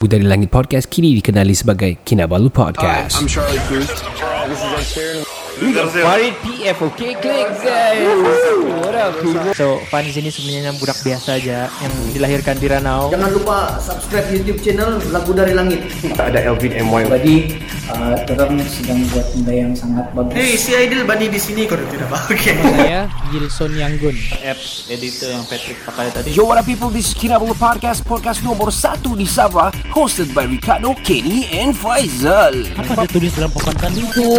Budari Langit Podcast kini dikenali sebagai Kinabalu Podcast. I'm Charlie Cruz. This is Sheeran. Farid PF Okay klik guys What up people So Fan di sini sebenarnya budak biasa aja yang dilahirkan di Ranau. Jangan lupa subscribe YouTube channel Lagu Dari Langit. Ada Elvin MY. Jadi uh, orang sedang buat benda yang sangat bagus. Hey, si Aidil Bani di sini kau tidak apa? Okay. Saya Gilson Yanggun. apps editor yang Patrick pakai tadi. Yo, what up people? This is Kinabalu Podcast, podcast nomor satu di Sabah, hosted by Ricardo, Kenny, and Faizal. Apa dia tulis dalam papan itu?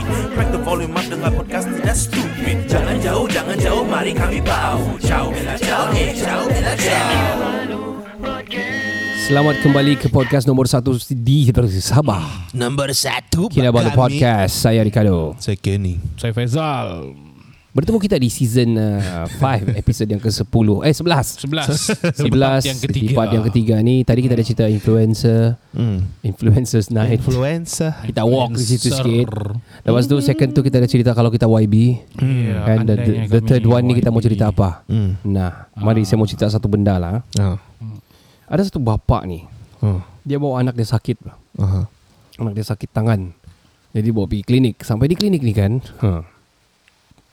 Crack the volume up dengar podcast tidak stupid. Jangan jauh, jangan jauh, mari kami bau Ciao, bella ciao, eh, ciao, bella ciao Selamat kembali ke podcast nomor satu di Sabah. Nombor satu Kinabalu Podcast. Saya Ricardo. Saya Kenny Saya Faizal Bertemu kita di season 5 episod yang ke-10 eh 11 11 11 yang ketiga. di part yang ketiga ni. Tadi kita ada cerita influencer. Hmm. influencers night. Influencer. Kita walk di situ sikit. Lepas tu second tu kita ada cerita kalau kita YB Ya, and the, the, the third one ni kita mau YB. cerita apa? Hmm. nah mari saya mau cerita satu benda lah. Oh. ada satu bapa ni. Oh. dia bawa anak dia sakit. Aha. anak dia sakit tangan. Jadi bawa pergi klinik. Sampai di klinik ni kan. Ha.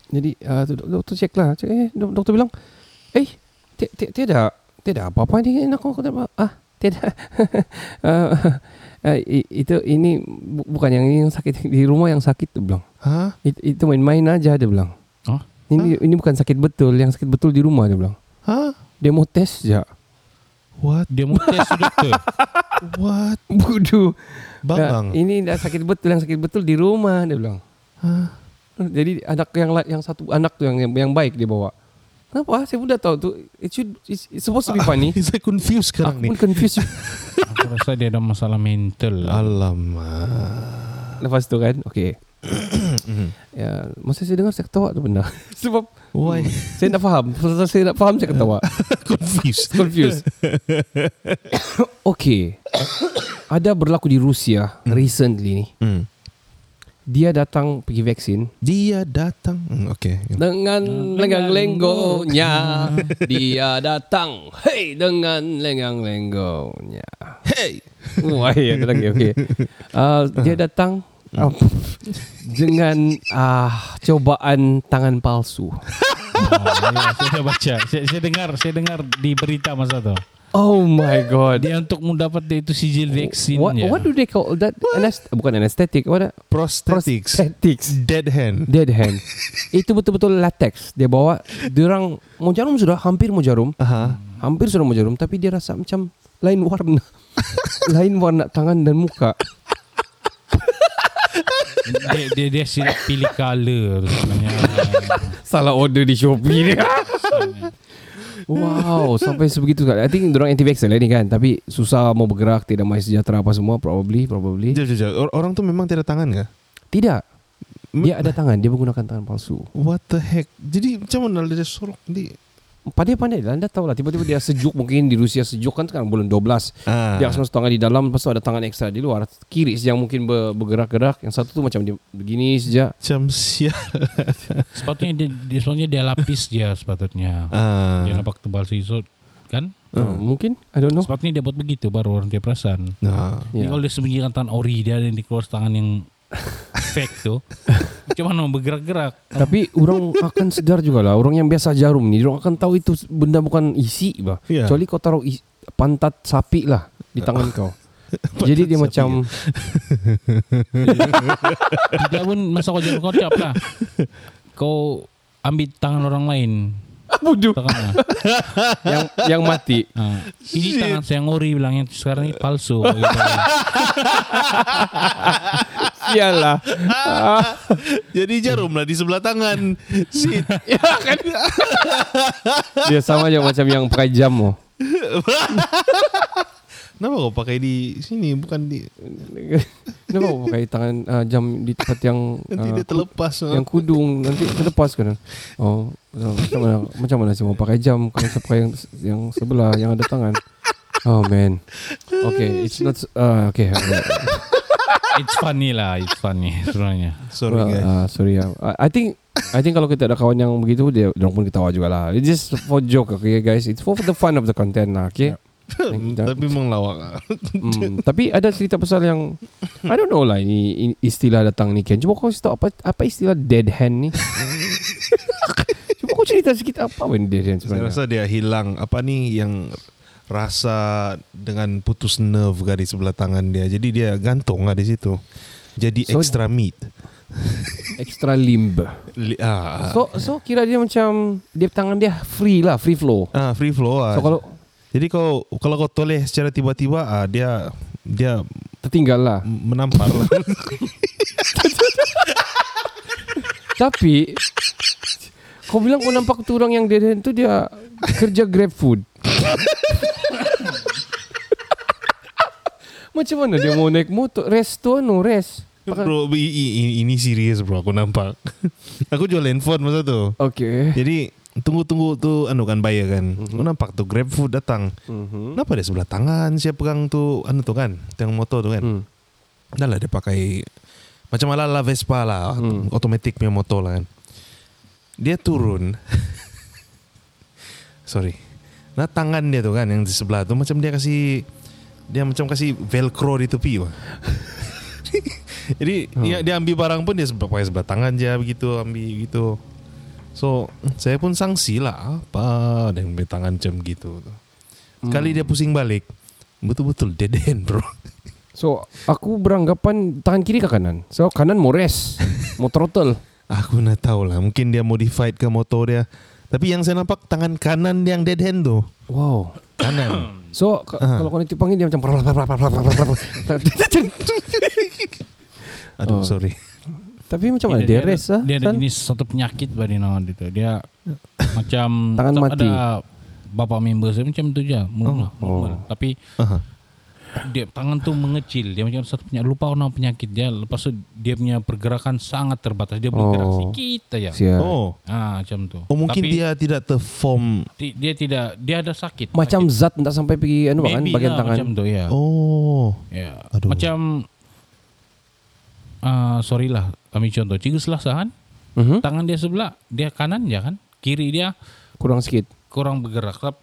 Jadi uh, doktor cek lah cek, eh dok- doktor bilang eh ti- ti- tiada tiada apa-apa ni anak aku kata ah tiada uh, uh, itu ini bu- bukan yang yang sakit di rumah yang sakit tu bilang Hah? It, itu main-main aja dia bilang Hah? ini ini bukan sakit betul yang sakit betul di rumah dia bilang Hah? dia mau tes je What? Dia mau tes doktor What? bodoh Babang Ya, ini dah sakit betul yang sakit betul di rumah dia bilang. Hah? Jadi anak yang yang satu anak tu yang yang, baik dia bawa. Kenapa? Saya pun dah tahu tu. It should it's, it's supposed to be funny. Saya confused Aku sekarang ni pun confused. Aku rasa dia ada masalah mental Alamak Lepas tu kan, okay. ya, masa saya dengar saya ketawa tu benda. Sebab Why? saya tak faham. Saya tak faham saya ketawa. confused Confused. okay. Ada berlaku di Rusia recently ni. hmm. Dia datang pergi vaksin. Dia datang. Hmm, Okay Dengan lenggang-lenggonya Dia datang. Hey Dengan lenggang-lenggonya Hey Wah ya lagi okay. uh, Dia datang uh, Dengan uh, Cobaan tangan palsu. Oh, ya, Saya baca. Saya, saya dengar Saya dengar di berita masa tu Oh my god. Dia untuk mendapat dia itu sijil vaksin What, what do they call that? Anest- Bukan anesthetic What? Prosthetics. Prosthetics. Dead hand. Dead hand. Itu betul-betul latex. Dia bawa Dia orang Mau jarum sudah Hampir mau jarum. Aha. Hampir sudah mau jarum Tapi dia rasa macam Lain warna. Lain warna tangan dan muka. Dia, dia, dia silap pilih colour tu sebenarnya. Salah order di Shopee dia Wow Sampai sebegitu kan? I think Diorang anti-vaxxer lah ni kan? Tapi susah mau bergerak Tidak mahu sejahtera apa semua Probably Probably. Jom, jom, jom. Or- Orang tu memang tiada tangan ke? Tidak. Dia ada tangan Dia menggunakan tangan palsu. What the heck? Jadi macam mana dia sorok? Di Pandai-pandai lah Anda tahu lah Tiba-tiba dia sejuk Mungkin di Rusia sejuk kan Sekarang bulan 12 ah. Dia langsung tangan di dalam Lepas tu ada tangan ekstra di luar Kiri yang mungkin ber- bergerak-gerak Yang satu tu macam dia begini saja Macam sial Sepatutnya dia, dia, sepatutnya dia lapis dia sepatutnya ah. Dia nampak tebal sisut kan? Uh, mungkin I don't know. Sepatutnya dia buat begitu baru orang dia perasan. Nah, Ya. kalau dia sembunyikan tangan ori dia dan dikeluar tangan yang fake tu, macam mana mau bergerak-gerak? Tapi orang akan sedar juga lah Orang yang biasa jarum ni Orang akan tahu itu benda bukan isi bah. Ya. Kecuali kau taruh isi, pantat sapi lah Di tangan kau Jadi dia macam Tidak pun masa kau jarum kau lah. Kau ambil tangan orang lain. Bodoh yang yang mati ha. Ini tangan saya yang ori bilang yang sekarang ini palsu. Gitu. Sial lah jadi jarum lah di sebelah tangan. Shit. Dia sama aja macam yang pakai jam oh. Kenapa kau pakai di sini bukan di Kenapa kau pakai tangan uh, jam di tempat yang nanti ah, dia terlepas. ah. yang kudung nanti terlepas kan oh so, macam mana macam mana sih mau pakai jam kalau saya pakai yang yang sebelah yang ada tangan oh man okay it's not uh, okay It's funny lah, it's funny sebenarnya. Sorry well, guys. uh, sorry ya I, I think I think kalau kita ada kawan yang begitu dia dia pun ketawa juga lah it's just for joke okay guys it's for the fun of the content lah okay Tapi memang lawak. Hmm, tapi ada cerita pasal yang I don't know lah ini, istilah datang ni Ken. Cuba kau cerita apa apa istilah dead hand ni? Cuba kau cerita sikit apa pun dead hand Saya sebenarnya. rasa dia hilang apa ni yang rasa dengan putus nerve kan di sebelah tangan dia. Jadi dia gantung lah di situ. Jadi So- extra meat. Extra limb. Li, ah, So so kira dia macam dia tangan dia free lah, free flow. ah free flow ah. So kalau Jadi kau kalau kau toleh secara tiba-tiba ah dia dia tertinggal lah. menampar lah. Tapi kau bilang kau nampak tu orang yang hand tu dia kerja grab food. Macam mana dia mau naik motor Resto no rest bro, i- i- i- ini serius bro aku nampak. aku jual handphone masa tu. Okay Jadi tunggu-tunggu tu anu kan bayar kan. Aku nampak tu Grab Food datang. Mhm. Kenapa dia sebelah tangan siapa pegang tu anu tu kan, yang motor tu kan. Hmm. Dah lah dia pakai macam ala ala Vespa lah, Hmm. otomatik punya motor lah kan. Dia turun. Sorry. Nah tangan dia tu kan yang di sebelah tu macam dia kasih dia macam kasih velcro di tepi wah. Jadi Hmm. dia, dia ambil barang pun dia pakai sebelah tangan je begitu ambil gitu. So saya pun sangsi lah apa dia ambil tangan macam gitu. Sekali dia pusing balik betul-betul dead end bro. So aku beranggapan tangan kiri ke kanan So kanan mau rest Mau throttle Aku nak tahu lah Mungkin dia modified ke motor dia Tapi yang saya nampak Tangan kanan yang dead hand tu Wow Kanan So k- Ah. kalau kau nanti panggil dia macam Aduh Oh. sorry Tapi macam mana dia rest lah Dia ada San? jenis satu penyakit bagi nama dia tu. Dia macam Tangan mati. Ada bapa member saya macam tu je. Normal. Oh. normal. Tapi Aha. dia tangan tu mengecil. Dia macam satu penyakit. Lupa nama penyakit dia. Lepas tu dia punya pergerakan sangat terbatas. Dia boleh gerak Oh. sikit aja. Sial. Oh Ah macam tu. Oh mungkin Tapi dia tidak terform ti- dia tidak dia ada sakit. Macam Sakit. zat tak sampai pergi anu kan bagian lah, tangan. Macam tu ya. Oh Ya. Aduh. Macam ah sorry lah kami contoh Cikgu Selasa kan Mhm. tangan dia sebelah dia kanan ya kan kiri dia Kurang sikit. kurang bergerak Tap-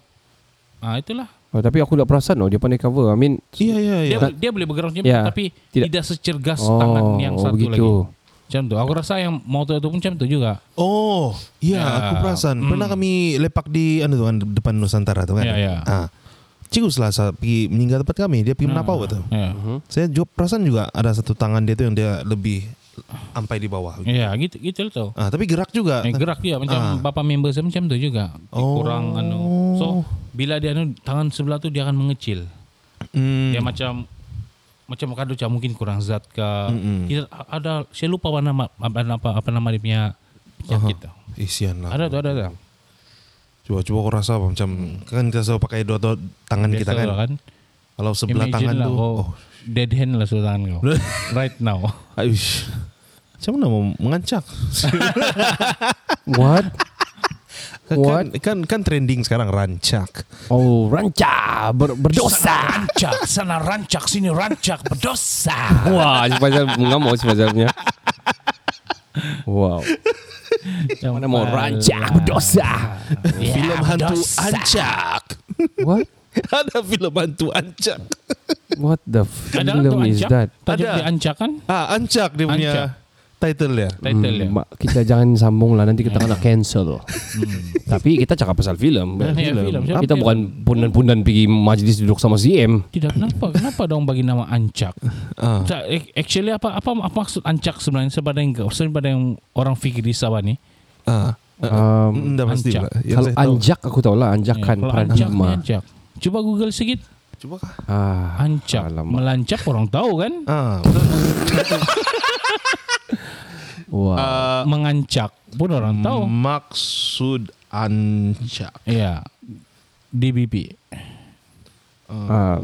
ah itulah Oh, tapi aku tak perasan oh dia pandai cover. I mean Iya iya iya dia dia boleh bergerak macam tu, tapi tidak- tidak, secergas Oh, tangan yang oh, satu begitu. lagi macam tu aku rasa yang motor itu pun macam tu juga Oh Iya Ya. aku perasan Pernah Hmm. kami lepak di anu tu kan Depan Nusantara tu kan Ya, ya. ah. Cikgu Selasa pergi meninggal tempat kami Dia pergi menapau betul. ya. Saya juga perasan juga Ada satu tangan dia tu yang dia lebih Sampai di bawah. Ya gitu gitu tu ah, Tapi gerak juga. Eh, gerak dia macam Ah. bapa member saya macam tu juga. Dia Oh. kurang anu. So bila dia anu tangan sebelah tu dia akan mengecil. Hmm. dia macam macam kado macam mungkin kurang zat ke Mm-mm. kita ada saya lupa apa nama apa apa, apa nama dia punya penyakit tu Isian lah. Ada tu ada tu Coba coba aku rasa apa macam kan kita selalu pakai dua, dua tangan kita Biasa kan. lah kan Kalau sebelah Imagine tangan lah tu kau oh, dead hand lah sebelah tangan kau right now aish. Macam mana mau mengancak? what? Kan, What? kan kan trending sekarang rancak. Oh ranca ber, berdosa. Rancak, sana rancak, sini rancak, berdosa. Wah, Faizal mengamuk si Faizalnya. Wow. Mana mau rancak berdosa. Film hantu berdosa. ancak. What? Ada filem hantu ancak. What the film is ancak. that? Tajuk Ada. dia ancak kan? Ah, ancak dia punya Ancak. Title dia. Title dia. Hmm, mak, kita jangan sambung lah Nanti kita kena cancel Tapi kita cakap pasal filem Ya, filem. Siapa Kita dia? bukan pundan-pundan pergi majlis duduk sama CM Tidak kenapa kenapa dong bagi nama ancak? Ah. Tak, ac- Actually apa apa apa maksud ancak sebenarnya sebab yang sebab yang orang fikir di Sabah ni? Ah. um, Dah pasti pula. Yang Kalau tahu. anjak aku tahu lah Ya, Anjakan ni paradigma ancak. Cuba Google sikit. Cuba kah? ah, Ancak. Alamak. Melancak orang tahu kan? Ah, betul. Wah Ah, Mengancak pun orang tahu. Maksud ancak. Ya. DBP. ah,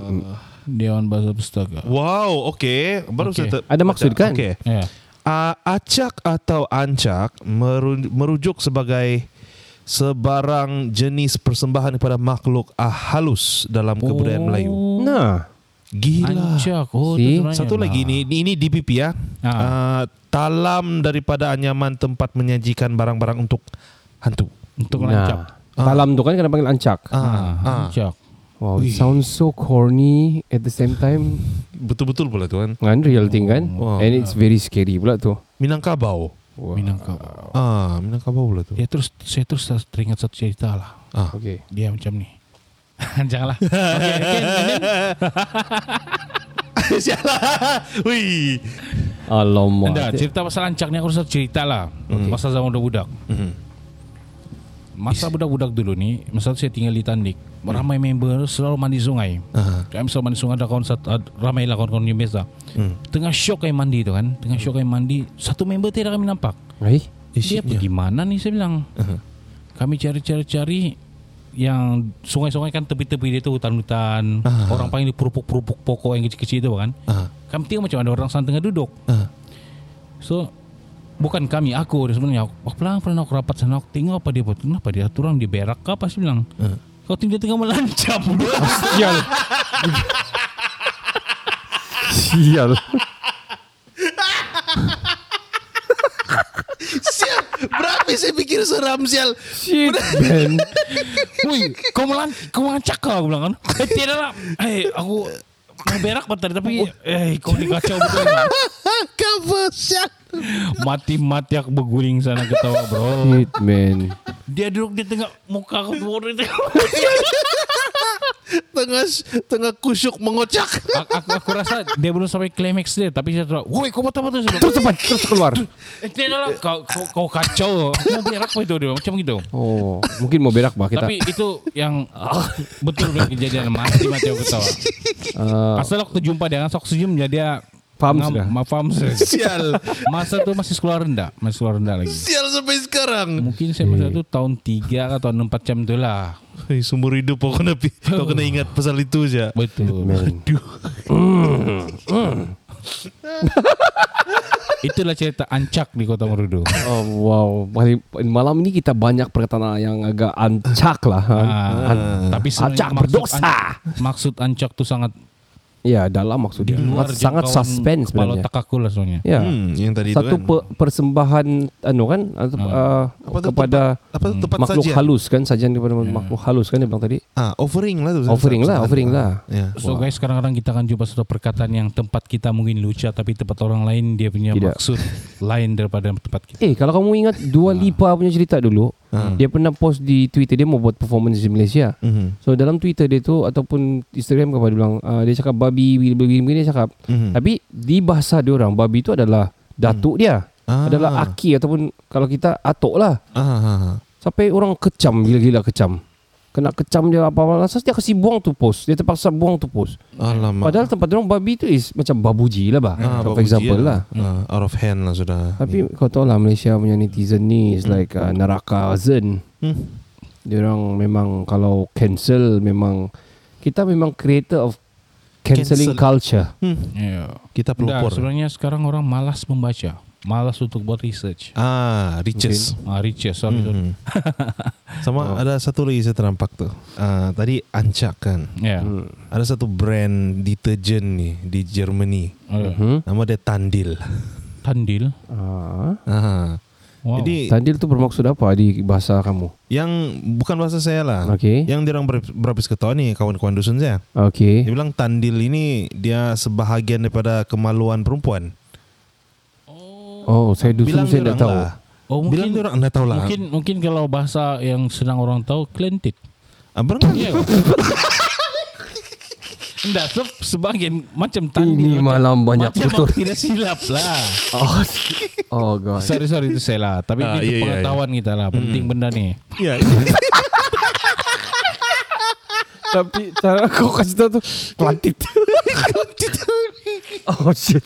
Dewan Bahasa Pustaka. Wow, okey. Baru Okey. saya ter- Ada maksud kan? Okey. Ya. Uh, acak atau ancak meru- merujuk sebagai sebarang jenis persembahan kepada makhluk ah, halus dalam kebudayaan Melayu. Nah Gila. Ancak. Oh, sebenarnya. Satu lagi ni ini DPP ya. Ah. Uh, talam daripada anyaman tempat menyajikan barang-barang untuk hantu. Untuk. Nah Talam tu kan kena panggil ancak Ah, ah. Ancak. Wow it sounds so corny At the same time Betul-betul pula tu kan. Kan real thing kan Wow. And it's very scary pula tu Minangkabau. Minangkabau. Ah, Minangkabau pula tu. Ya terus saya terus teringat satu cerita lah. Ah. Okay Dia macam ni. Janganlah. Okay, and then, Wih. Alamak anda cerita pasal ancak ni aku rasa cerita lah. Masa zaman budak-budak. Mhm. Masa budak-budak dulu ni, masa saya tinggal di Tandik, ramai member selalu mandi sungai. Ah. Kami selalu mandi sungai ada kawan satu, ramai lah kawan-kawan yang biasa. Hmm. Tengah syok kami mandi tu kan, tengah syok kami mandi, satu member tidak kami nampak. Eh Dia pergi mana ni saya bilang. Uh-huh. Kami cari-cari-cari yang sungai-sungai kan tepi-tepi dia tu hutan-hutan. Ah. Orang panggil perupuk-perupuk pokok yang kecil-kecil itu kan. Ah. Kami tengok macam ada orang sana tengah duduk. Ah. So bukan kami aku dia sebenarnya aku pelan-pelan aku rapat sana aku tengok apa dia buat kenapa dia turang di berak ke apa sih bilang Ah. kau tengok dia tengah melancap Sial Sial, berapa saya pikir seram sial. Shit man Woi, kau melan kau melancak kau aku bilang kan. Eh tidak lah. Eh aku mau berak bentar tapi eh kau ni kacau betul. Cover sial. Mati-mati aku berguling sana ketawa bro. Shit man Dia duduk di tengah muka aku itu. Tengah tengah kusyuk mengocak. aku, aku, aku rasa dia belum sampai climax dia tapi saya terus, woi kau betul betul Terus cepat Terus keluar Eh lah kau, kau, kau kacau. Mau berak apa itu dia macam gitu. Oh Mungkin mau berak bah kita Tapi itu yang betul betul kejadian mati-mati aku ketawa. uh, Asal aku jumpa dia sok senyum jadi dia Faham ngam- sudah. ma- Faham sudah. Sial. Masa tu masih sekolah rendah, masih sekolah rendah lagi. Sial sampai sekarang. Mungkin saya masa tu tahun 3 atau 6 4 jam tu lah. Hey, seumur hidup kau kena pi- kau kena ingat pasal itu aja. Betul. Man Itulah cerita ancak di Kota Merudu. Oh wow Hari- Malam ini kita banyak perkataan yang agak ancak lah. Ah, tapi sebenarnya Ancak berdosa an- maksud ancak tu sangat Ya dalam maksudnya di luar Sangat suspense kepala sebenarnya otak aku lah sebenarnya. Ya Hmm, yang tadi Satu itu kan. pe- persembahan anu kan atau, uh, Apa kepada Apa tu tempat makhluk sajian? halus kan sajian kepada makhluk halus kan dia bilang tadi Ah, offering lah tu. offering lah offering lah Ya. So guys kadang-kadang kita akan jumpa satu perkataan yang tempat kita mungkin lucu tapi tempat orang lain dia punya Tidak. maksud lain daripada tempat kita. Eh kalau kamu ingat Dua Lipa punya cerita dulu Ah. Dia pernah post di Twitter Dia mau buat performance di Malaysia Mhm. So dalam Twitter dia tu Ataupun Instagram ke apa Dia bilang uh, Dia cakap babi Begini-begini dia cakap Mhm. Tapi di bahasa dia orang Babi tu adalah Datuk dia Ah. Adalah aki Ataupun Kalau kita atok lah Ah, ah, ah. Sampai orang kecam Gila-gila kecam Kena kecam dia apa-apa Lantas dia kasi buang tu post Dia terpaksa buang tu post Alamak. Padahal tempat dia orang babi tu is Macam babuji lah bah Ah, For babuji example lah Ah, out of hand lah sudah. Tapi kau tahu lah Malaysia punya netizen ni Is like uh, neraka zen Hmm. Dia orang memang Kalau cancel Memang Kita memang creator of Cancelling Cancel. culture Ya. Kita Nah, pelopor. sebenarnya sekarang orang malas membaca. Malas untuk buat research. Ah, riches. Ah, riches, sorry. Mhm. Sama ada satu lagi saya terampak tuh. Ah, tadi ancak kan. Ya. Ada satu brand deterjen nih di Germany. Uh, hmm? Nama dia Tandil. Tandil. ah. Ah. Wow. Jadi Tandil tu bermaksud apa di bahasa kamu? yang bukan bahasa saya lah. Okey. Yang dia orang ber- berhabis ketawa ni kawan-kawan dusun saya. Okey. Dia bilang tandil ini dia sebahagian daripada kemaluan perempuan. Oh, saya dusun Bilang saya tak tahu. lah. Oh Bilang mungkin dia orang anda tahu lah. mungkin mungkin kalau bahasa yang senang orang tahu klentit. Abang Iya. Enggak, se sebagian macam tandil. Ini macam- malam banyak macam betul. tidak silap lah. Oh, oh god. Sorry sorry itu saya lah. Tapi Ah, itu iya, iya, pengetahuan kita lah. Penting benda ni. Ya. Tapi cara kau kasih tahu tu Kelantit Oh shit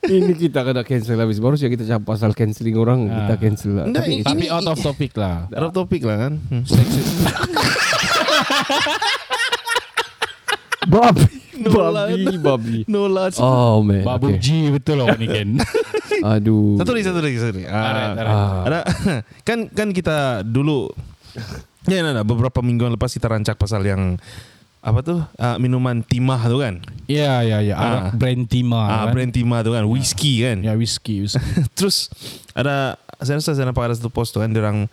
Ini kita kena cancel habis Baru saja kita cakap pasal cancelling orang Ah. Kita cancel lah Nggak, Tapi ini- Tapi out of topic lah. Arab topik lah kan. Hmm. Babi Nolan. Babi Babi No lah. Oh man Babu okay. G betul lah ni kan. Aduh Satu lagi, satu lagi, satu lagi. Ah. Ah. Ada kan kan kita dulu ya nah, nah, beberapa mingguan lepas kita rancak pasal yang apa tuh ah, minuman timah tuh kan. Iya iya iya. Ada Ah. brand Tima Ah, kan. brand timah tuh kan, whisky kan. Ya whisky, whisky. Terus ada saya rasa saya nampak ada satu post tuh kan dia orang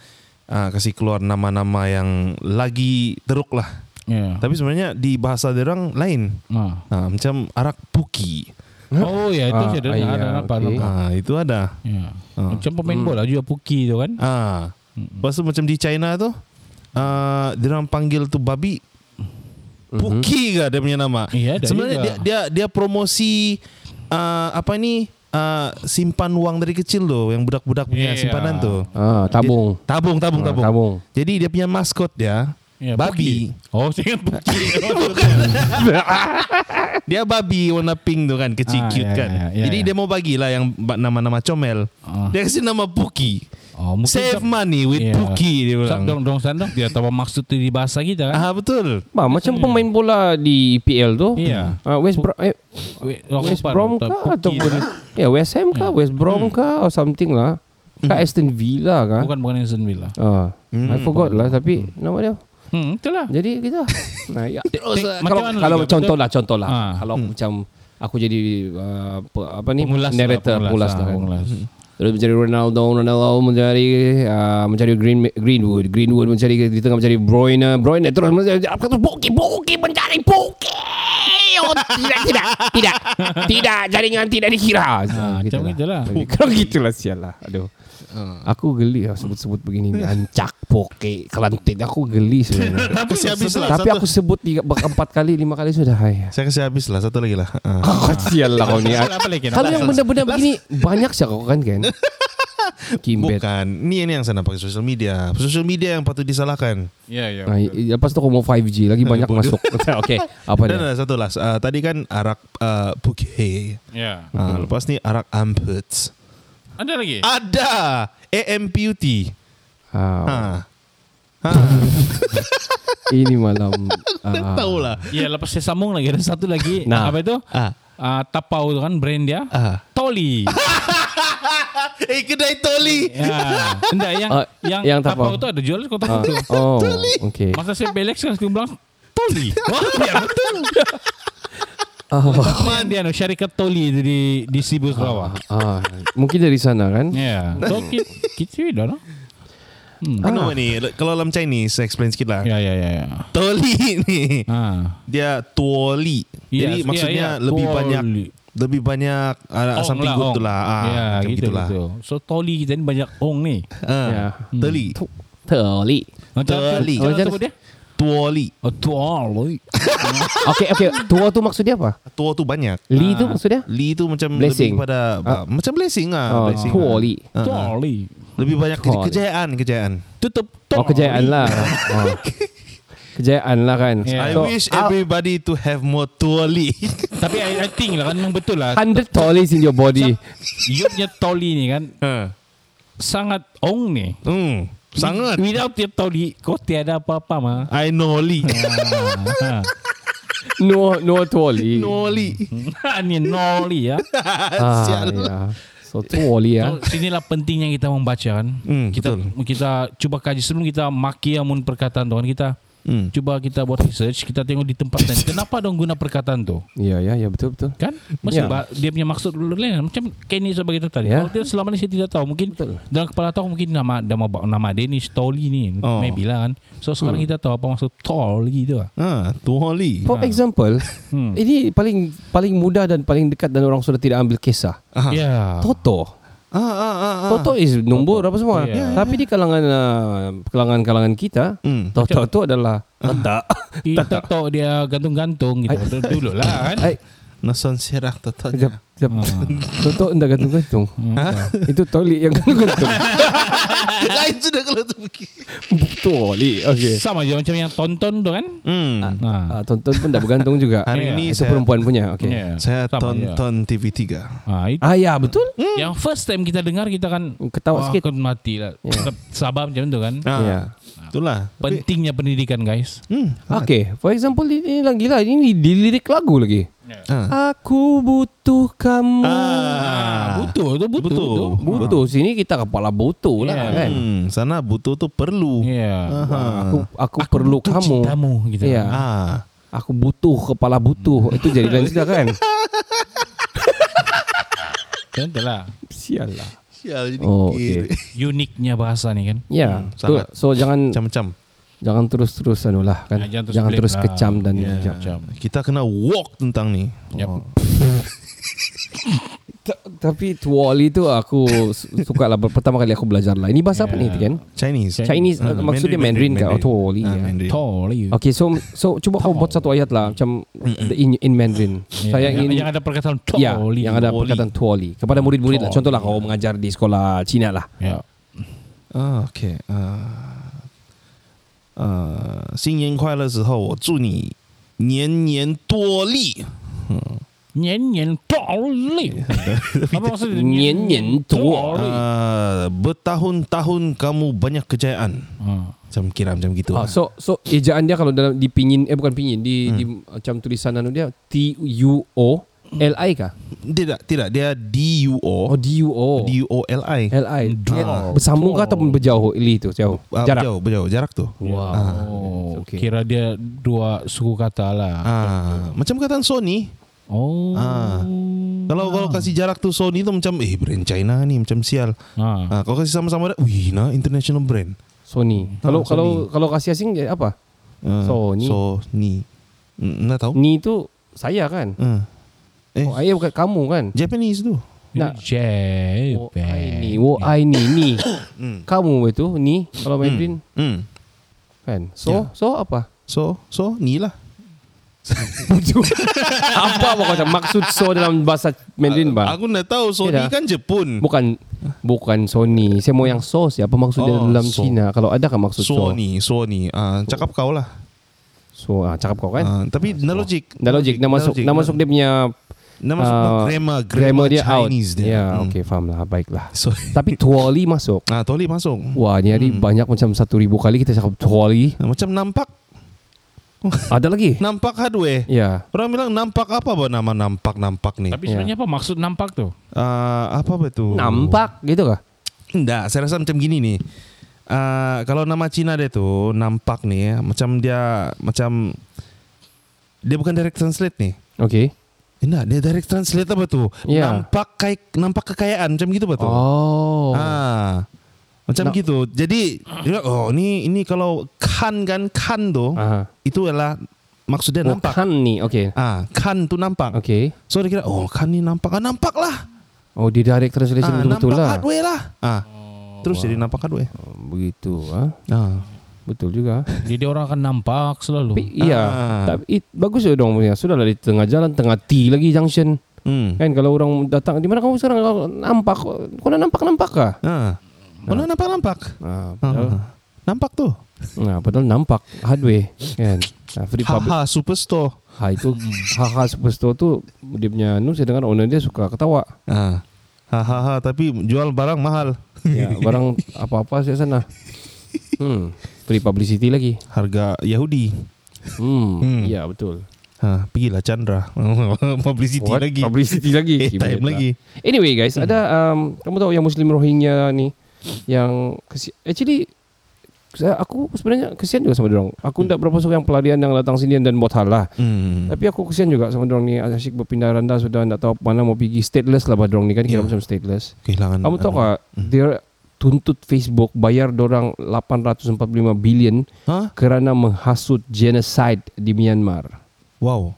ah, kasih keluar nama-nama yang lagi teruk lah. Ya. Tapi sebenarnya di bahasa dia orang lain. Ah. Ah, macam arak puki. Oh ya itu Ah, saya dengar iya, ada apa. Ah, itu ada. Ya. Ah. Macam pemain bola juga Puki tu kan. Ah. Lepas tu macam di China tu uh, dia orang panggil tu babi Puki ke dia punya nama. Iya, ada Sebenarnya juga. dia dia dia promosi uh, apa ni uh, simpan uang dari kecil tu yang budak-budak punya Iya. simpanan tu. ah, Tabung Dia- tabung, tabung, Ah, tabung. tabung. Jadi dia punya maskot dia Ya, babi. Oh, saya ingat Puki. Dia babi warna pink tu kan, kecil Ah, cute ya, kan. ya, ya, Jadi ya. dia mau bagilah yang nama-nama comel. Ah. Dia kasih nama Puki. Oh, mungkin Save sab- money with Ya. Puki dia bilang. dong dong sandong dia tahu maksud tu di bahasa kita kan. Ah betul. bah, Macam pemain bola di PL tu Iya. ah, West, Bro- eh, Wait, aku West lupa, Brom lupa. kah Puki Ataupun kan? Ya West Ham kah West Brom kah Or something lah Kah Aston Villa kah Bukan bukan Aston Villa. Ah, Hmm. I forgot lah Tapi nama dia Hmm, itulah. Jadi kita nah, ya, terus, kalau macam mana kalau juga, contoh betul? lah contoh lah Ah. kalau macam aku jadi uh, apa ni Pengulas lah, narrator pengulas, ah, lah kan. pengulas. Terus mencari Ronaldo, Ronaldo mencari uh, mencari Green Greenwood, Greenwood mencari di tengah mencari Broyne, Broyne terus mencari apa tu Buki, Buki mencari Buki. Oh, tidak, tidak, tidak, tidak, jaringan tidak dikira. Ah, macam itulah. Kalau gitulah sial lah. Aduh. Aku geli lah sebut-sebut begini ni. Ancak, poke, kelantin. Aku geli sebenarnya. Kasih habis lah. Tapi aku sebut tiga, empat kali, lima kali sudah. Hai. Saya kasih habis lah satu lagi lah. Ah. Oh, sial lah kau ni. Apa? Kalau yang benda-benda begini banyak sih kau kan kan. Kimbet. Bukan. Ni ini yang saya nampak sosial media. Sosial media yang patut disalahkan. Ya ya. Nah, lepas tu aku mau 5G lagi banyak masuk. Okey, apa Dan dia? ada satu lah. Ah, tadi kan arak uh, puke. Ya. Ah, lepas ni arak amput. Ada lagi? Ada. AMPUT. Ah, Ha. Ha. ini malam. ah, Tahu lah. Ya, lepas saya sambung lagi ada satu lagi. Nah. Apa itu? Ah. Ah, tapau tu kan brand dia. Ah. Toli. Eh kedai toli. ya. Enggak yang Ah, yang, yang tapau tapau. tu ada jual kota ah, itu. oh, okey. Masa saya belek sekarang saya bilang Toli. Wah, ya betul. Oh, Mana dia no syarikat Toli itu di di Sibu Sarawak. ah, mungkin dari sana kan? Ya. So kita kita dah no. Hmm. Anu ni, kalau dalam Chinese, saya explain sikit lah. Ya ya ya ya. Toli ni, Ah. dia tuoli. Iya, Jadi iya, maksudnya iya, lebih tuoli. banyak lebih banyak uh, asam Ong pinggut ong. tu lah. Ah, ya, macam gitu, gitulah. gitu. So Toli kita ni banyak ong ni. Ah, Ya. Toli. Teli. Macam Toli. Macam Macam- sebut dia? Tuoli. Oh, Toli. Okey, okey. Tua tu maksud dia apa? Tua tu banyak. Li tu maksud dia? Li tu macam Blessing. lebih pada Ah. macam blessing ah, Oh, blessing. tua li. Ah, ah. Toli. Lebih banyak Tuoli. kejayaan, kejayaan. Tutup Oh, kejayaan lah. Oh. Kejayaan lah kan. Yeah. I So, wish ah, everybody to have more tuoli. Tapi I, I think lah kan memang betul lah. 100 tollies in your body. You punya Toli ni kan Ha. sangat ong ni. Hmm, sangat. Without your Toli, kau tiada apa-apa mah. I know li. Ah, No, no tolly. no li. ah. Ni noli ya. Ah, Sial. ya. So tolly ya. So, sinilah pentingnya kita membaca kan. Hmm, kita betul. kita cuba kaji sebelum kita maki amun perkataan Tuhan kita Hmm. Cuba kita buat research, kita tengok di tempat lain. Kenapa dong guna perkataan tu? Ya, ya, ya betul betul. Kan? Mesti Ya. dia punya maksud dulu lain. Macam Kenny sebagai itu tadi. Ya. Kalau dia selama ni saya tidak tahu. Mungkin dalam kepala tahu mungkin nama nama nama Dennis Tolly ni. Oh. Maybe lah kan. So sekarang kita tahu apa maksud Tolly tu. lah. Ah, Tuoli. For example, Hmm. ini paling paling mudah dan paling dekat dan orang sudah tidak ambil kisah. Ah. Ya. Toto. Ah, ah, ah, ah. Toto is nombor apa semua. Ya. Tapi di kalangan uh, kalangan-kalangan kita, Hmm. Toto itu adalah letak. Kita tahu dia gantung-gantung gitu. Dulu lah kan. Nason serak toto. sekejap, sekejap. Ah. Toto enggak gantung-gantung. Itu toli yang gantung-gantung. Lain sudah kalau tu pergi. toli. Okey. Sama je macam yang tonton tu kan. Hmm. Nah. Ah, tonton pun dah bergantung juga. Hari Ya, ini Itu saya perempuan punya. Okey. Ya, saya sama je. tonton TV3. Ah, itu. Ah ya, betul. Yang first time kita dengar kita kan Ketawa wah, sikit. akan mati lah. Tetap sabar macam tu kan. Ah, Ya. Itulah. Pentingnya pendidikan guys. Hmm. Okey, for example ini lagi lah ini di lirik lagu lagi. Ah. Aku butuh kamu. Ah. Butuh tu butuh. Butuh. tu. Butuh sini kita kepala butuh lah Ya. kan. Hmm, sana butuh tu perlu. Ya. Aha. Aku aku, perlu butuh kamu. Cintamu gitu. Ya. Ah. Aku butuh kepala butuh. Itu jadi lain sudah kan. Contoh lah. Sial lah. Sial jadi Oh, kiri. Uniknya bahasa ni kan. Ya, Hmm, so, so jangan Macam-macam. jangan terus-terus anu lah kan. Jangan terus jangan terus lah. kecam dan Ya. kejam. Macam. Kita kena walk tentang ni. Yep. Oh. Ta- Tapi Tuoli tu aku su- suka lah pertama kali aku belajar lah. Ini bahasa apa Ya. ni kan? Chinese. Chinese Ah, uh, maksudnya Mandarin, kan? Oh, Tuoli. Ah, ya. Mandarin. Tolly. Okay, so so cuba kau buat satu ayat lah macam the in in Mandarin. Ya, Saya yang, ingin yang ada perkataan ya, tolly. yang ada Tuoli. perkataan tuoli kepada murid-murid lah. Tuoli. Contohlah kau mengajar di sekolah Cina lah. Ya. Ah, OK，呃，呃，新年快乐时候，我祝你年年多利。 Nyen nyen tolly. Apa maksudnya? Nyen nyen tuoli. Uh, bertahun-tahun kamu banyak kejayaan. Ah. Macam kira macam gitu. Ah, lah. so so ejaan dia kalau dalam dipingin eh bukan pingin di, di macam tulisan anu dia T U O L I kah? Tidak, tidak. Dia D U Oh O D U O D U O L I. L I. Draw. Bersambung kah ataupun berjauh? Ili tu jauh. Ah, Jarak. Berjauh, berjauh. Jarak tu. Wow. Oh, Okay. kira dia dua suku kata lah. Ah, macam kataan Sony. Oh. Ah. Kalau kalau kasih jarak tu Sony tu macam eh brand China ni macam sial. Ah. Ah, kalau kasih sama-sama dah, wih nah international brand. Sony. Kalau Ah, kalau Sony. kalau kasih asing dia apa? Ah, Sony. Sony. Nak tahu? Ni tu saya kan. Ah. Eh, Oh, ayah bukan kamu kan? Japanese tu. Nak. Japan. Oh, I ni, oh, I ni, ni. Hmm. Kamu itu ni kalau Mandarin Hmm. kan. So, Ya. so apa? So, so ni lah. Apa apa macam maksud so dalam bahasa Mandarin ba? Aku nak tahu Sony Tidak. kan Jepun. Bukan bukan Sony. Saya mau yang so siapa maksudnya Oh, dalam so. Cina? Kalau ada kan maksud so? Sony, Sony. Ah, cakap kau lah. So, ah, cakap kau kan? Ah, tapi na logik. Dah logik, dah masuk, dah masuk dia punya Dah masuk ah, grammar, grammar dia out. Chinese dia. Ya, Hmm. okey, faham lah, baiklah. So, Tapi tuoli masuk. ah, Toli masuk. Wah, ni hari Hmm. banyak macam satu ribu kali kita cakap tuoli. Ah, Macam nampak, Ada lagi? nampak hardware. Ya. Orang bilang nampak apa bah nama nampak-nampak ni? Tapi sebenarnya apa maksud nampak tu? Ah, apa betul? Nampak gitu kah? Enggak, saya rasa macam gini nih. Ah, kalau nama Cina dia tu nampak nih, macam dia macam dia bukan direct translate nih. Okey. Eh, Enggak, dia direct translate apa tuh? Ya. Nampak kayak nampak kekayaan macam gitu betul. Oh. Ah. Macam Nah. gitu. Jadi oh ini ini kalau kan kan kan tuh Aha. itu adalah maksudnya Oh, nampak. kan ni. Okey. Ah, kan tuh nampak. Okey. So dia kira oh kan ni nampak. Ah, nampak lah. Oh, di direct translation Ah, betul-betul nampak lah. hardware lah. Ah. Terus wow. jadi nampak hardware. Oh, Begitu ah. Ah. Betul juga. Jadi orang akan nampak selalu. Tapi iya, Ah. tapi it, bagus ya dong punya. Sudahlah di tengah jalan, tengah T lagi junction. Hmm. Kan kalau orang datang, di mana kamu sekarang Kau nampak? Kau nak nampak-nampak kah? Ah. Mana nampak nampak? Ah, padahal, Ah. Nampak tuh. nah, padahal nampak hardware kan. Nah, free public. Haha superstore. Ha itu haha superstore tu dia punya nu saya dengar owner dia suka ketawa. Ah. Hahaha tapi jual barang mahal. Ya, barang apa-apa saya sana. Hmm, free publicity lagi. Harga Yahudi. Hmm, Hmm. iya betul. Ha, pergilah Chandra. Publicity What? lagi. Publicity lagi. Eh, time Gimana? lagi. Anyway guys, ada um, kamu tahu yang Muslim Rohingya ni yang kesi- actually saya aku sebenarnya kesian juga sama orang. Aku tidak berapa suka yang pelarian yang datang sini dan buat hal lah. Hmm. Tapi aku kesian juga sama orang ni asyik berpindah randa sudah tidak tahu mana mau pergi stateless lah pada orang ni kan kira Ya. macam stateless. Kehilangan. Kamu tahu uh, tak dia tuntut Facebook bayar dorang 845 bilion Hah? kerana menghasut genocide di Myanmar. Wow.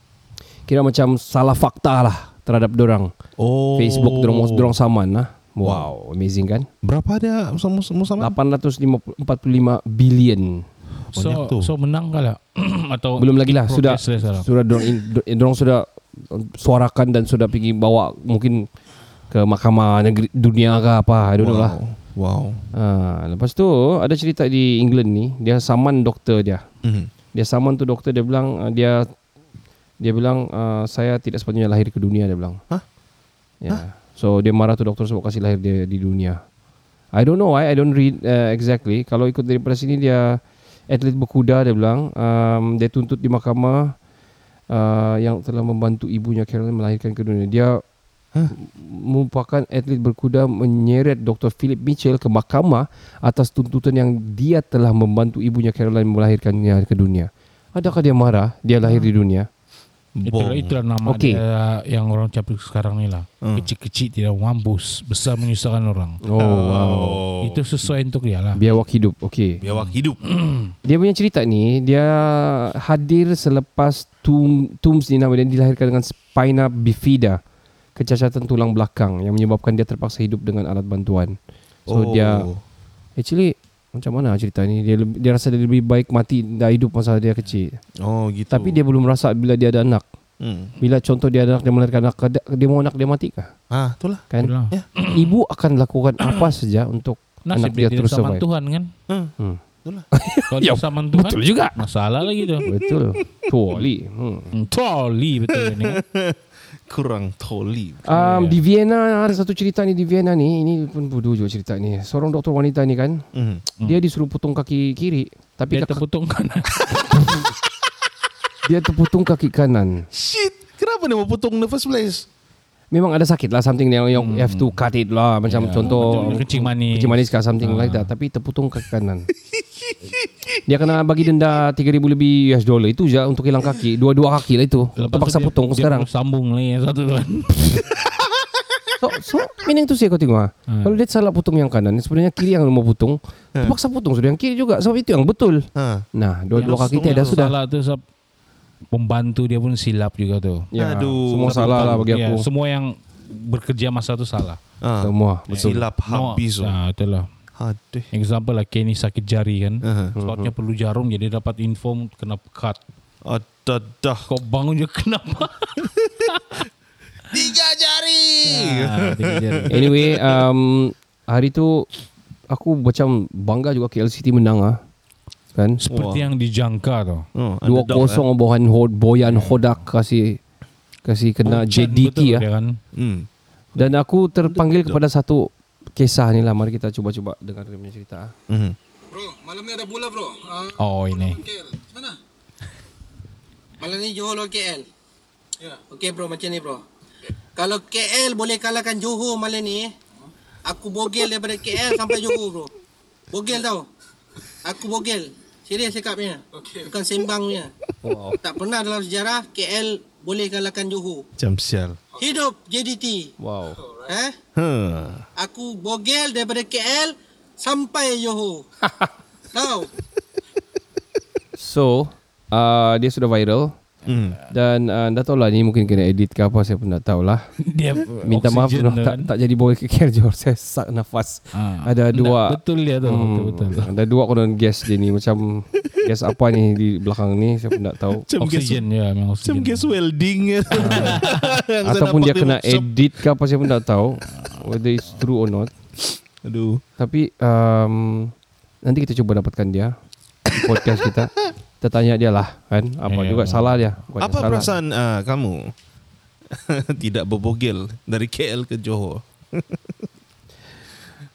Kira macam salah fakta lah terhadap dorang. Oh. Facebook dorang dorang saman lah. Wow, amazing kan? Berapa dia sama sama sama? 845 bilion. So, Banyak tu. so menang kah lah? Atau Belum lagi lah sudah sudah dorang, in- do- dorang sudah suarakan dan sudah pergi bawa mungkin ke mahkamah negeri dunia ke apa I don't know lah. Wow. Ha, lepas tu ada cerita di England ni dia saman doktor dia. Mhm. Dia saman tu doktor dia bilang uh, dia dia bilang uh, saya tidak sepatutnya lahir ke dunia dia bilang. Hah? Ya. So dia marah tu doktor sebab kasih lahir dia di dunia. I don't know why I don't read uh, exactly. Kalau ikut daripada sini dia atlet berkuda dia bilang um, dia tuntut di mahkamah uh, yang telah membantu ibunya Carolyn melahirkan ke dunia. Dia Huh? merupakan atlet berkuda menyeret Dr. Philip Mitchell ke mahkamah atas tuntutan yang dia telah membantu ibunya Caroline melahirkannya ke dunia. Adakah dia marah dia lahir di dunia? Itulah, itulah nama Okey. dia yang orang capek sekarang ni lah. Hmm. Kecil-kecil tidak mampus, besar menyusahkan orang. Oh, wow. Itu sesuai untuk dia lah. Biawak hidup. Okey. Biawak hidup. Dia punya cerita ni dia hadir selepas tum, Tooms ni nama dia dilahirkan dengan spina bifida, kecacatan tulang belakang yang menyebabkan dia terpaksa hidup dengan alat bantuan. So oh. dia actually macam mana cerita ni dia lebih- dia rasa dia lebih baik mati dah hidup masa dia kecil. Oh gitu. Tapi dia belum rasa bila dia ada anak. Hmm. Bila contoh dia ada anak dia melahirkan anak dia- dia mau anak dia mati kah? Ah, itulah. Kan? Itulah. Ya. Ibu akan lakukan apa saja untuk Nasib anak dia dia terus sama survive. Tuhan kan. Hmm. Hmm. Kalau Ya, dia sama Tuhan, betul juga. masalah lagi tu. Betul. Tuali. Hmm. Toli betul ni. Kurang toli. Um, di Vienna ada satu cerita ni di Vienna ni ini pun bodoh juga cerita ni. Seorang doktor wanita ni kan Hmm. dia disuruh potong kaki kiri tapi Dia kaki, terputung kanan. dia terputung kaki kanan. Shit. Kenapa dia mau potong in the first place? Memang ada sakit lah something yang yang have to cut it lah macam Ya, contoh macam kencing manis. kencing manis kah something like that tapi terputung kaki kanan. Dia kena bagi denda 3000 lebih US dollar itu je untuk hilang kaki. Dua-dua kaki lah itu. Lepas Terpaksa dia- potong dia sekarang. perlu sambung lagi yang satu tu kan. So, so meaning tu saya kau tengok ah. Hmm. Kalau dia salah potong yang kanan, sebenarnya kiri yang mau potong. Terpaksa potong sudah yang kiri juga. Sebab itu yang betul. Ha. Nah, dua-dua Yang kaki tiada yang sudah. Salah tu sebab pembantu dia pun silap juga tu. Ya, Aduh. semua salah lah bagi Ya, aku. semua yang bekerja masa tu salah. Ah. Semua betul. Silap habis. No, No. nah, itulah. Aduh. Example lah Kenny sakit jari kan. Uh-huh. Sebabnya perlu jarum jadi dapat info kena cut. Ada dah. Kau bangun je kenapa? Tiga jari. Ah, tiga jari. Anyway, um, hari tu aku macam bangga juga KL City menang ah. Kan? Seperti Wah. yang dijangka tu. Oh, Dua kosong Bohan Hod Boyan Hodak kasih kasih kena Bocan JDT betul ah. dia kan. eh. Hmm. Dan aku terpanggil kepada satu kisah ni lah. Mari kita cuba-cuba dengar dia punya cerita. ah. Mhm. Bro, malam ni ada bola bro. Uh, Oh ini. KL. Mana? Malam ni Johor lawan KL. Ya. Okey bro, macam ni bro. Kalau KL boleh kalahkan Johor malam ni, aku bogel daripada KL sampai Johor bro. Bogel tau. Aku bogel. Serius cakapnya. Okay. Bukan sembangnya. Wow. Tak pernah dalam sejarah KL boleh kalahkan Johor. Macam sial. Hidup JDT. Wow. Eh? Huh. Aku bogel daripada KL sampai Johor. Tahu? So, uh, dia sudah viral. Hmm. Dan uh, dah tahu lah ni mungkin kena edit ke apa saya pun tak tahu lah. Dia Minta maaf tu tak, kan. tak jadi boy ke KL Johor. Saya sak nafas. Ah. Ada dua. Betul dia tu. Hmm, Betul betul. Ada dua konon gas dia ni macam gas apa ni di belakang ni saya pun tak tahu. Macam gas, Oksigen ya, memang macam oksigen. gas welding. Saya Ataupun dia di kena workshop. edit ke apa saya pun tak tahu. Whether it's true or not. Aduh. Tapi um, nanti kita cuba dapatkan dia di podcast kita. Kita tanya dia lah kan apa Ya, juga ya. salah dia. Bukannya Apa salah. perasaan uh, kamu tidak berbogel dari KL ke Johor?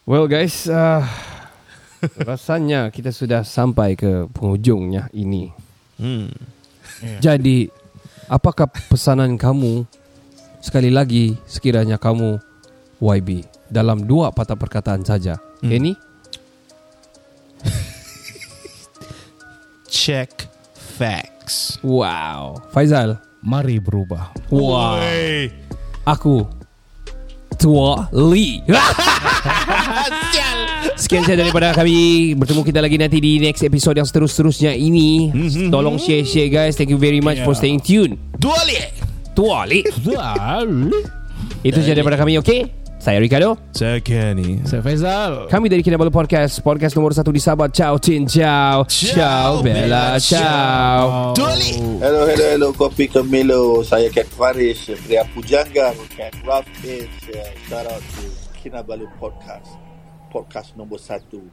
Well guys, uh, rasanya kita sudah sampai ke penghujungnya ini. Hmm. Jadi, apakah pesanan kamu sekali lagi sekiranya kamu YB dalam dua patah perkataan saja? Hmm. Kenny? check facts. Wow. Faizal. Mari berubah. Wow. Aku Tua Lee Sekian saja daripada kami. Bertemu kita lagi nanti Di next episode Yang seterus-terusnya ini. Tolong share-share guys. Thank you very much For staying tuned. Dua li. Tua Lee Itu saja daripada kami Okay Saya Ricardo Saya Kenny. Saya Faizal. Kami dari Kinabalu Podcast Podcast nomor satu di Sabah Ciao Cin Ciao Ciao Bella Ciao li. Hello, hello, hello, Kopi Kemilo. Saya Kat Faris, pria pujangga, Kat Rough Age. Uh, shout out to Kinabalu Podcast. Podcast nombor satu.